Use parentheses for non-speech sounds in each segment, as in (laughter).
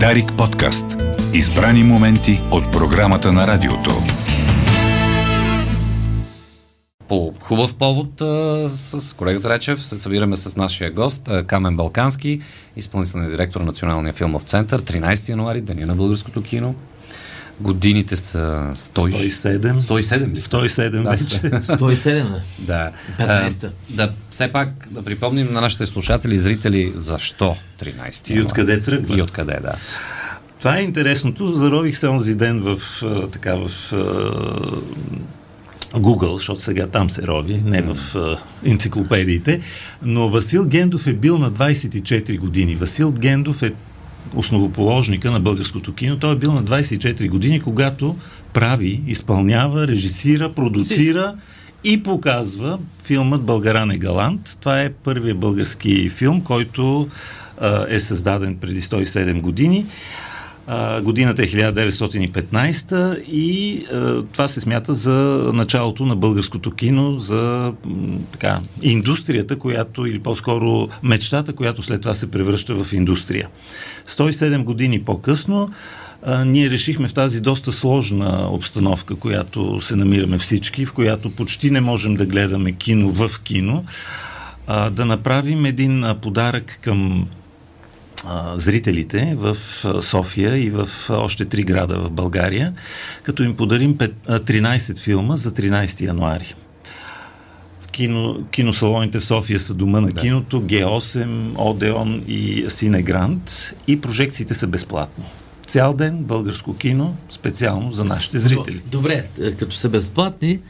Дарик подкаст. Избрани моменти от програмата на радиото. По хубав повод а, с колегата Речев се събираме с нашия гост а, Камен Балкански, изпълнителният директор на Националния филмов център, 13 януари, Деня на българското кино. Годините са 100... 107. 107 ли? 107 Да, вече. (laughs) 107 е. Да. 15-та. А, да, все пак да припомним на нашите слушатели и зрители защо 13 И откъде тръгва? И откъде, да. Това е интересното. Зарових се онзи ден в, така, в Google, защото сега там се рови, не в енциклопедиите. Но Васил Гендов е бил на 24 години. Васил Гендов е основоположника на българското кино. Той е бил на 24 години, когато прави, изпълнява, режисира, продуцира и показва филмът Българан е галант. Това е първият български филм, който е създаден преди 107 години. Годината е 1915 и това се смята за началото на българското кино, за така, индустрията, която, или по-скоро мечтата, която след това се превръща в индустрия. 107 години по-късно ние решихме в тази доста сложна обстановка, която се намираме всички, в която почти не можем да гледаме кино в кино, да направим един подарък към а, зрителите в София и в още три града в България, като им подарим пет, а, 13 филма за 13 януари. Кино, киносалоните в София са дома на да. киното, Г8, Одеон и Синегрант и прожекциите са безплатни. Цял ден българско кино, специално за нашите зрители. Добре, като са безплатни,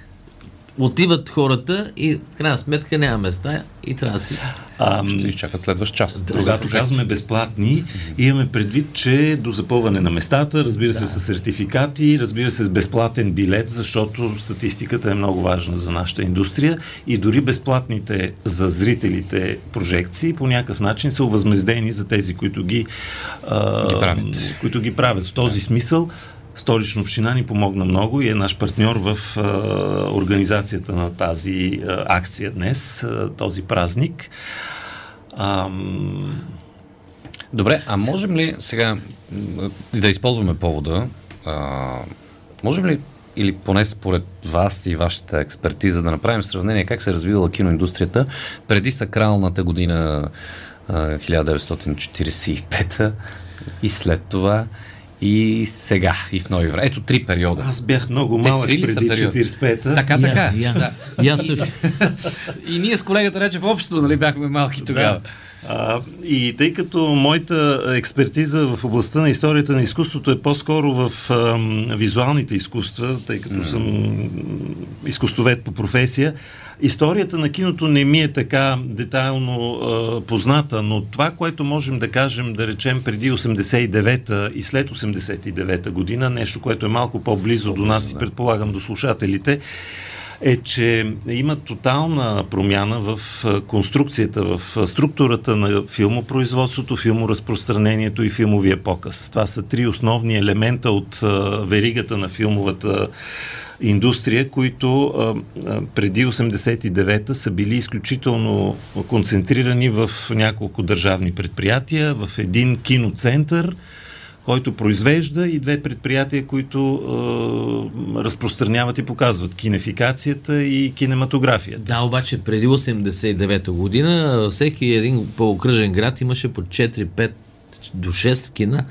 отиват хората и в крайна сметка няма места и трябва да си... Ам, Ще изчакат следващ час. Когато казваме безплатни, имаме предвид, че до запълване на местата, разбира се, да. с сертификати, разбира се, с безплатен билет, защото статистиката е много важна за нашата индустрия и дори безплатните за зрителите прожекции по някакъв начин са увъзмездени за тези, които ги, а, Ги правят. които ги правят. В този смисъл Столична община ни помогна много и е наш партньор в а, организацията на тази а, акция днес, а, този празник. Ам, Добре, а можем ли сега да използваме повода? А, можем ли или поне според вас и вашата експертиза да направим сравнение как се е развивала киноиндустрията преди сакралната година а, 1945 и след това и сега, и в нови време. Ето три периода. аз бях много малък преди периоди? 45-та. Така, така. Я, я, Да. (laughs) също. (laughs) И ние с колегата рече в общото, нали, бяхме малки тогава. А, и тъй като моята експертиза в областта на историята на изкуството е по-скоро в ам, визуалните изкуства, тъй като mm. съм изкуствовед по професия, историята на киното не ми е така детайлно а, позната, но това, което можем да кажем, да речем преди 89-та и след 89-та година, нещо, което е малко по-близо до нас и предполагам до слушателите, е, че има тотална промяна в конструкцията, в структурата на филмопроизводството, филморазпространението и филмовия показ. Това са три основни елемента от веригата на филмовата индустрия, които преди 89-та са били изключително концентрирани в няколко държавни предприятия, в един киноцентър, който произвежда и две предприятия, които е, разпространяват и показват кинефикацията и кинематографията. Да, обаче преди 89-та година всеки един по-окръжен град имаше по 4-5 до 6 кина.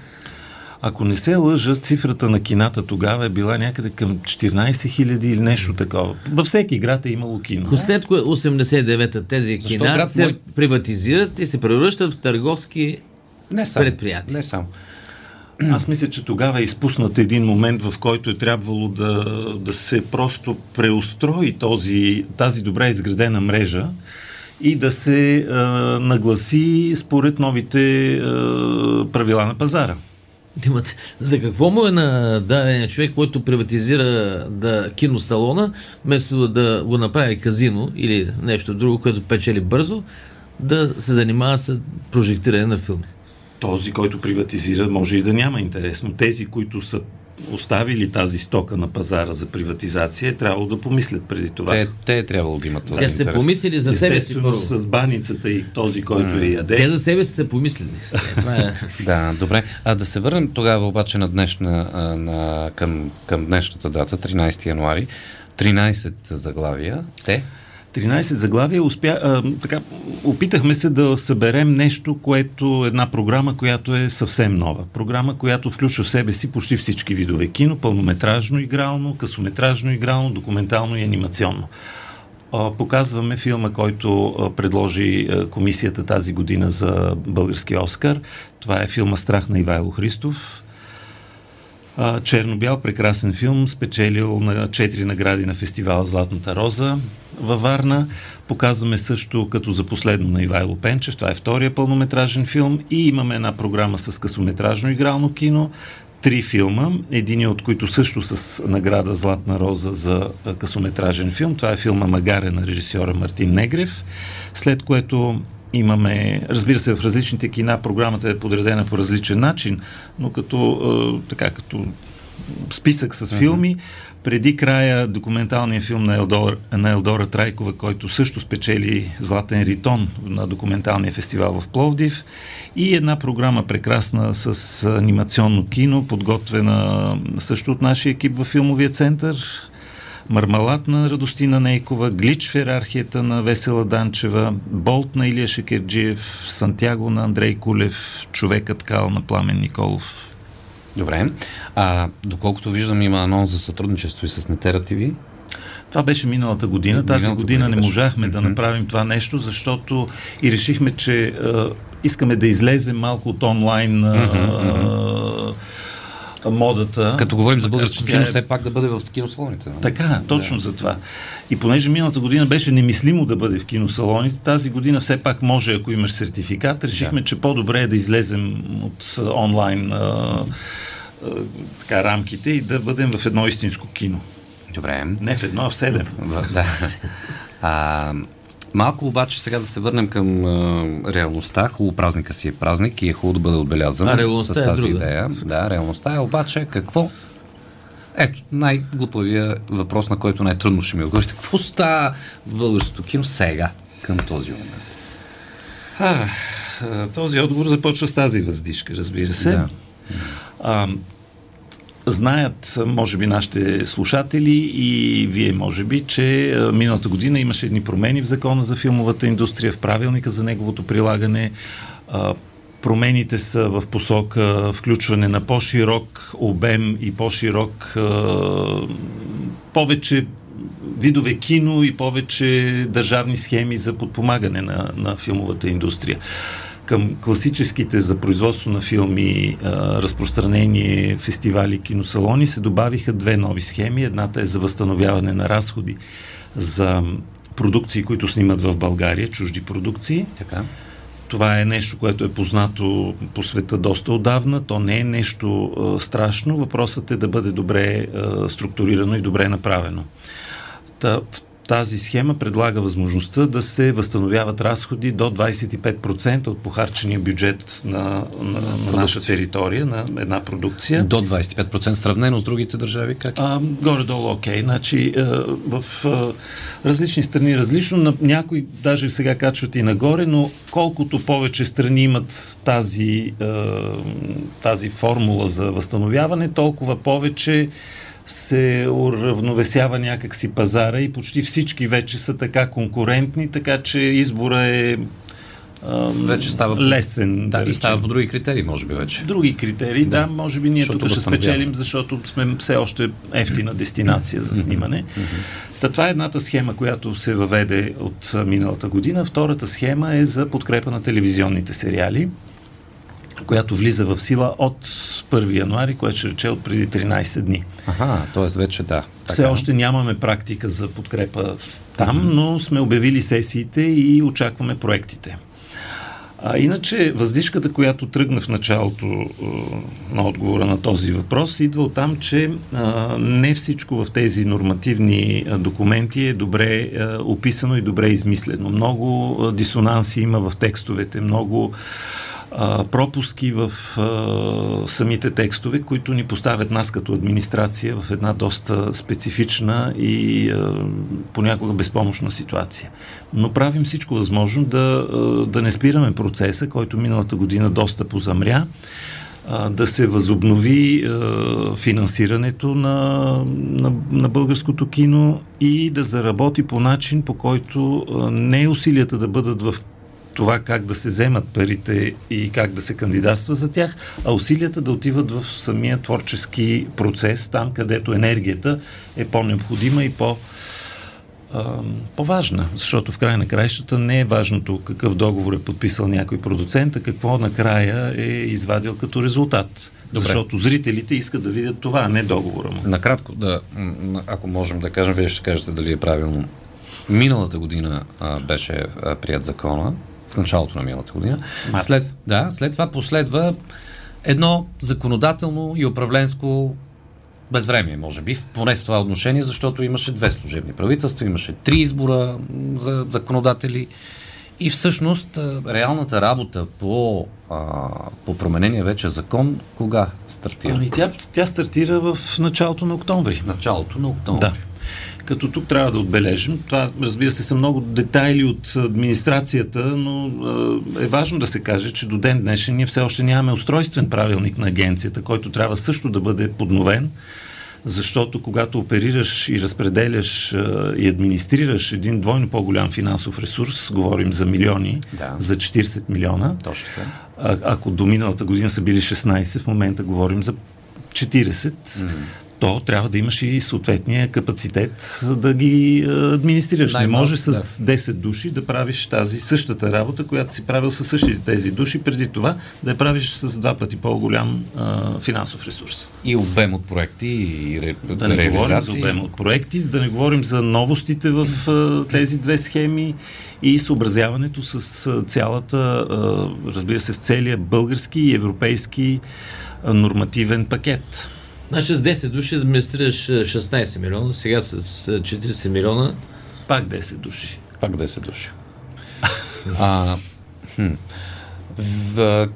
Ако не се лъжа, цифрата на кината тогава е била някъде към 14 хиляди или нещо такова. Във всеки град е имало кино. След кое 89-та тези Защо кина град се мой- приватизират и се превръщат в търговски Не само. предприятия. Не само. Аз мисля, че тогава е изпуснат един момент, в който е трябвало да, да се просто преустрои този, тази добре изградена мрежа и да се а, нагласи според новите а, правила на пазара. Имат. За какво му е на дадения човек, който приватизира да, киносалона, вместо да го направи казино или нещо друго, което печели бързо, да се занимава с прожектиране на филми? Този, който приватизира, може и да няма интерес, но тези, които са оставили тази стока на пазара за приватизация, е трябвало да помислят преди това. Те, те е трябвало да имат този Те са помислили за себе си първо. с баницата и този, който я яде. Те за себе си са помислили. Това е. (laughs) Да, добре. А да се върнем тогава обаче на днешна, на, към, към днешната дата, 13 януари. 13 заглавия. Те? 13 заглавия успя, а, така, опитахме се да съберем нещо, което една програма, която е съвсем нова. Програма, която включва в себе си почти всички видове кино, пълнометражно игрално, късометражно игрално, документално и анимационно. Показваме филма, който предложи комисията тази година за български Оскар. Това е филма Страх на Ивайло Христов. А, Черно-бял, прекрасен филм, спечелил на 4 награди на фестивала Златната роза във Варна. Показваме също като за последно на Ивайло Пенчев. Това е втория пълнометражен филм. И имаме една програма с късометражно игрално кино. Три филма, един от които също с награда Златна роза за късометражен филм. Това е филма Магаре на режисьора Мартин Негрев. След което имаме, разбира се, в различните кина програмата е подредена по различен начин, но като, е, така, като списък с филми, преди края документалния филм на, Елдор, на Елдора Трайкова, който също спечели Златен ритон на документалния фестивал в Пловдив и една програма прекрасна с анимационно кино, подготвена също от нашия екип във филмовия център. Мармалат на Радостина Нейкова, Глич в иерархията на Весела Данчева, Болт на Илия Шекерджиев, Сантяго на Андрей Кулев, Човекът кал на Пламен Николов. Добре. А, доколкото виждам, има анонс за сътрудничество и с Нетера ТВ. Това беше миналата година. Тази Миналата година не година беше. можахме да направим това нещо, защото и решихме, че е, искаме да излезем малко от онлайн е, е, модата. Като говорим за Макар, българско че кино, е- все пак да бъде в киносалоните. нали? Така, точно за това. И понеже миналата година беше немислимо да бъде в киносалоните, тази година все пак може, ако имаш сертификат, решихме, че по-добре е да излезем от онлайн а, а, така, рамките и да бъдем в едно истинско кино. Добре. Не в едно, а в седем. Да. (laughs) А, малко обаче сега да се върнем към а, реалността. Хубаво празника си е празник и е хубаво да бъде отбелязан А реалността с е тази друга. идея. Да, реалността е обаче какво? Ето, най-глупавия въпрос, на който най-трудно ще ми отговорите. Какво става в българското кино сега, към този момент? А, този отговор започва с тази въздишка, разбира се. Да. А, знаят, може би, нашите слушатели и вие, може би, че миналата година имаше едни промени в закона за филмовата индустрия, в правилника за неговото прилагане. Промените са в посока включване на по-широк обем и по-широк повече видове кино и повече държавни схеми за подпомагане на, на филмовата индустрия. Към класическите за производство на филми, а, разпространение, фестивали, киносалони се добавиха две нови схеми. Едната е за възстановяване на разходи за продукции, които снимат в България, чужди продукции. Така. Това е нещо, което е познато по света доста отдавна. То не е нещо а, страшно. Въпросът е да бъде добре а, структурирано и добре направено. Та, тази схема предлага възможността да се възстановяват разходи до 25% от похарчения бюджет на, на, на наша територия, на една продукция. До 25% сравнено с другите държави, как? А, горе-долу окей. Значи, а, в а, различни страни различно, на, някои даже сега качват и нагоре, но колкото повече страни имат тази, а, тази формула за възстановяване, толкова повече се уравновесява някакси пазара и почти всички вече са така конкурентни, така че избора е а, Вече става лесен. да, и речем. става по други критерии, може би вече. Други критерии, да, Да. може би ние Защото тук ще спечелим, защото сме все още ефтина дестинация за снимане. Та това е едната схема, която се въведе от миналата година. Втората схема е за подкрепа на телевизионните сериали, която влиза в сила от 1 януари, което ще рече от преди 13 дни. Аха, т.е. вече да. Все Така. още нямаме практика за подкрепа там, но сме обявили сесиите и очакваме проектите. А иначе въздишката, която тръгна в началото а, на отговора на този въпрос, идва от там, че а, не всичко в тези нормативни а, документи е добре а, описано и добре измислено. Много а, дисонанси има в текстовете, много а, пропуски в а, самите текстове, които ни поставят нас като администрация в една доста специфична и а, понякога безпомощна ситуация. Но правим всичко възможно да, а, да не спираме процеса, който миналата година доста позамря да се възобнови финансирането на, на, на българското кино и да заработи по начин, по който не усилията да бъдат в това как да се вземат парите и как да се кандидатства за тях, а усилията да отиват в самия творчески процес, там където енергията е по-необходима и по- по-важна, защото в край на краищата не е важното какъв договор е подписал някой продуцент, а какво накрая е извадил като резултат. Добре. Защото зрителите искат да видят това, а не договора му. Накратко, да, ако можем да кажем, вие ще кажете дали е правилно. Миналата година а, беше а, прият закона, в началото на миналата година. След, да, след това последва едно законодателно и управленско безвремие, може би, поне в това отношение, защото имаше две служебни правителства, имаше три избора за законодатели и всъщност реалната работа по, а, по променения вече закон, кога стартира? Ами тя, тя стартира в началото на октомври. Началото на октомври. Да. Като тук трябва да отбележим, това разбира се са много детайли от администрацията, но е важно да се каже, че до ден днешен ние все още нямаме устройствен правилник на агенцията, който трябва също да бъде подновен защото когато оперираш и разпределяш и администрираш един двойно по-голям финансов ресурс, говорим за милиони, да. за 40 милиона, Точно. А, ако до миналата година са били 16, в момента говорим за 40, mm-hmm то трябва да имаш и съответния капацитет да ги администрираш. Не може с да. 10 души да правиш тази същата работа, която си правил с същите тези души, преди това да я правиш с два пъти по-голям а, финансов ресурс. И обем от проекти и ре, да не говорим за обем от проекти, да не говорим за новостите в а, тези две схеми и съобразяването с а, цялата, а, разбира се, с целия български и европейски нормативен пакет. Значи с 10 души администрираш 16 милиона, сега с 40 милиона. Пак 10 души. Пак 10 души. (laughs) а, хм. в,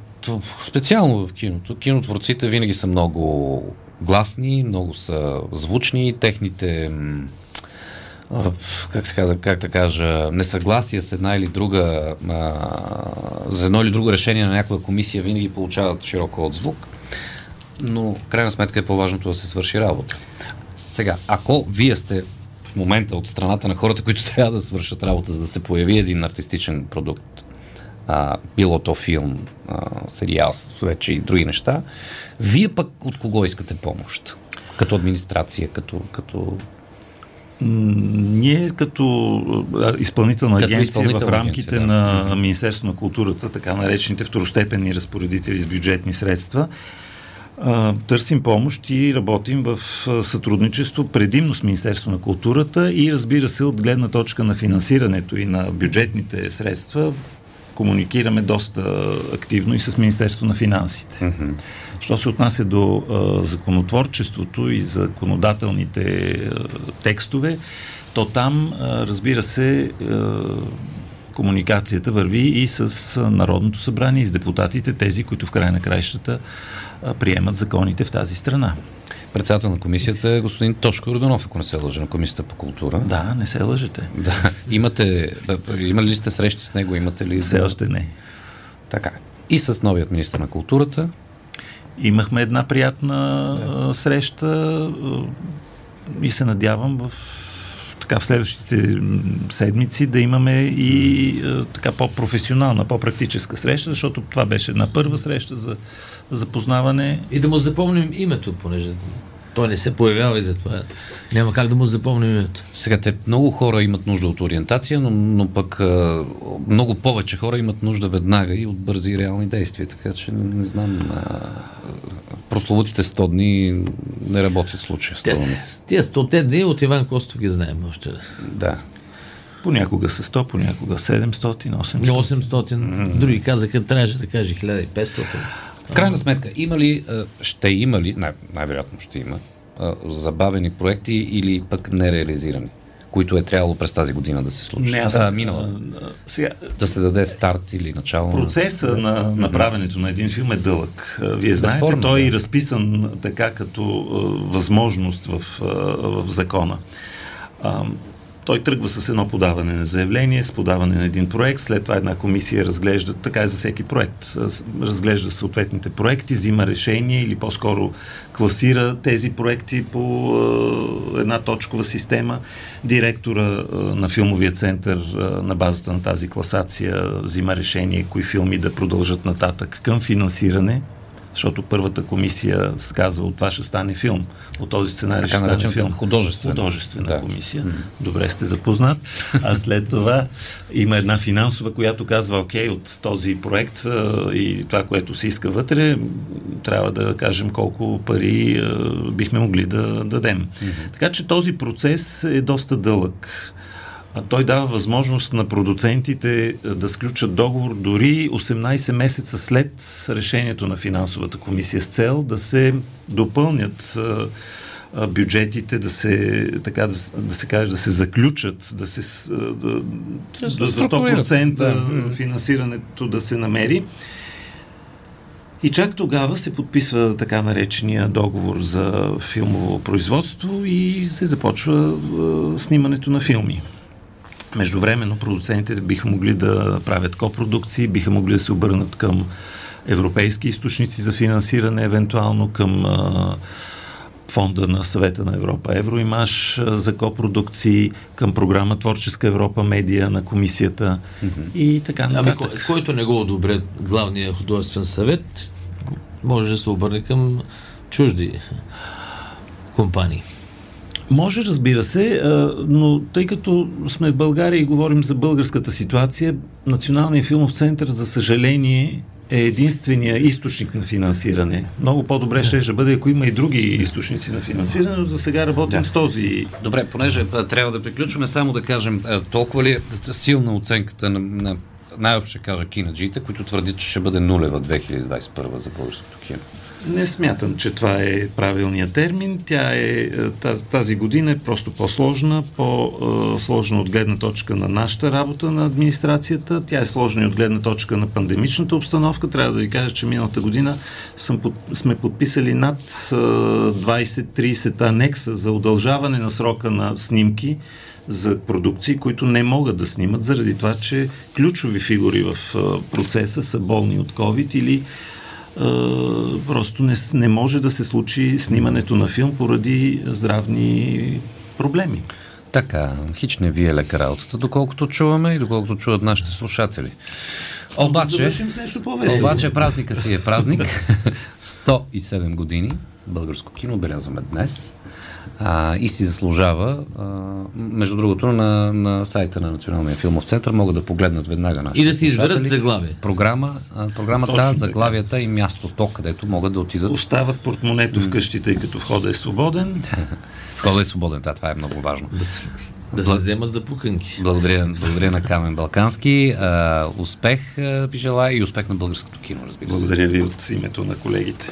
специално в киното. Кинотворците винаги са много гласни, много са звучни, техните как, се как да кажа, несъгласия с една или друга, а, за едно или друго решение на някоя комисия винаги получават широко отзвук но в крайна сметка е по-важното да се свърши работа. Сега, ако вие сте в момента от страната на хората, които (laughs) трябва да свършат работа, за да се появи един артистичен продукт, а, било то филм, а, сериал, вече и други неща, вие пък от кого искате помощ? Като администрация, като, като ние като изпълнителна агенция изпълнителна в рамките агенция, да. на Министерство на културата, така наречените второстепенни разпоредители с бюджетни средства, а, търсим помощ и работим в сътрудничество предимно с Министерство на културата и разбира се от гледна точка на финансирането и на бюджетните средства комуникираме доста активно и с Министерство на финансите. Mm-hmm. Що се отнася до а, законотворчеството и законодателните а, текстове, то там, а, разбира се, а, комуникацията върви и с Народното събрание, и с депутатите, тези, които в край на краищата приемат законите в тази страна. Председател на комисията е господин Тошко Родонов, ако не се лъжа, на комисията по култура. Да, не се лъжете. Да. Имате, има ли сте срещи с него? Имате ли? Все още не. Така. И с новият министр на културата? Имахме една приятна да. среща и се надявам в така в следващите седмици да имаме и така по-професионална, по-практическа среща, защото това беше една първа среща за запознаване. И да му запомним името, понеже той не се появява и затова няма как да му запомним името. Сега те много хора имат нужда от ориентация, но, но пък много повече хора имат нужда веднага и от бързи и реални действия, така че не, не знам. А, прословутите 100 дни не работят в случая. Тия 100 дни от Иван Костов ги знаем още. Да. Понякога са 100, понякога 700, 800. 800. Mm. Други казаха, трябваше да каже 1500. В крайна сметка, има ли, ще има ли, най- най-вероятно ще има, забавени проекти или пък нереализирани? които е трябвало през тази година да се случат? Не, аз, а, минала. сега, да се даде старт или начало? Процеса на направенето на един филм е дълъг. Вие знаете, Безспорно, той да. е разписан така като възможност в, в закона. А, той тръгва с едно подаване на заявление, с подаване на един проект, след това една комисия разглежда, така е за всеки проект, разглежда съответните проекти, взима решение или по-скоро класира тези проекти по една точкова система. Директора на филмовия център на базата на тази класация взима решение кои филми да продължат нататък към финансиране, защото първата комисия се казва от това ще стане филм, от този сценарий Така ще стане филм. художествена. Художествена Да. комисия. Добре сте запознат. А след това има една финансова, която казва, окей, от този проект а, и това, което се иска вътре, трябва да кажем колко пари а, бихме могли да дадем. Така че този процес е доста дълъг. Той дава възможност на продуцентите а, да сключат договор дори 18 месеца след решението на финансовата комисия с цел да се допълнят а, а, бюджетите, да се, така да, да се каже, да се заключат, да се да, Да за структурират. 100% Да. финансирането да се намери. И чак тогава се подписва така наречения договор за филмово производство и се започва снимането на филми. Междувременно продуцентите биха могли да правят копродукции, биха могли да се обърнат към европейски източници за финансиране, евентуално към а, фонда на съвета на Европа Евроимаш за копродукции, към програма Творческа Европа Медия на комисията и така Ами, нататък. кой, който не го одобре главния художествен съвет, може да се обърне към чужди компании. Може, разбира се, но тъй като сме в България и говорим за българската ситуация, Националният филмов център, за съжаление, е единствения източник на финансиране. Много по-добре ще да бъде, ако има и други източници на финансиране, но за сега работим с този. Добре, понеже трябва да приключваме, само да кажем, толкова ли е силна оценката на, на най-общо кажа кинаджиите, които твърдят, че ще бъде нулева 2021 за българското кино. Не смятам, че това е правилният термин. Тя е, е, тази, година е просто по-сложна, по-сложна от гледна точка на нашата работа на администрацията. Тя е сложна и от гледна точка на пандемичната обстановка. Трябва да ви кажа, че миналата година съм под, сме подписали над е, 20-30 анекса за удължаване на срока на снимки за продукции, които не могат да снимат, заради това, че ключови фигури в е, процеса са болни от COVID или просто не, не може да се случи снимането на филм поради здравни проблеми. Така, хич не ви е лека работата, доколкото чуваме и доколкото чуват нашите слушатели. Обаче, с нещо по-весело. обаче празника си е празник. (laughs) 107 години българско кино отбелязваме днес. А, и си заслужава. А, между другото, на, на сайта на Националния филмов център могат да погледнат веднага нашите И да си изберат заглавие. Програма, а, програмата, Точно така. заглавията и мястото, където могат да отидат. Остават портмонето вкъщи, тъй като входа е свободен. (laughs) Входът е свободен, да, това е много важно. Да се вземат за пуканки. Благодаря, благодаря на Камен Балкански. А, успех а, ви желая и успех на българското кино, разбира се. Благодаря ви от името на колегите.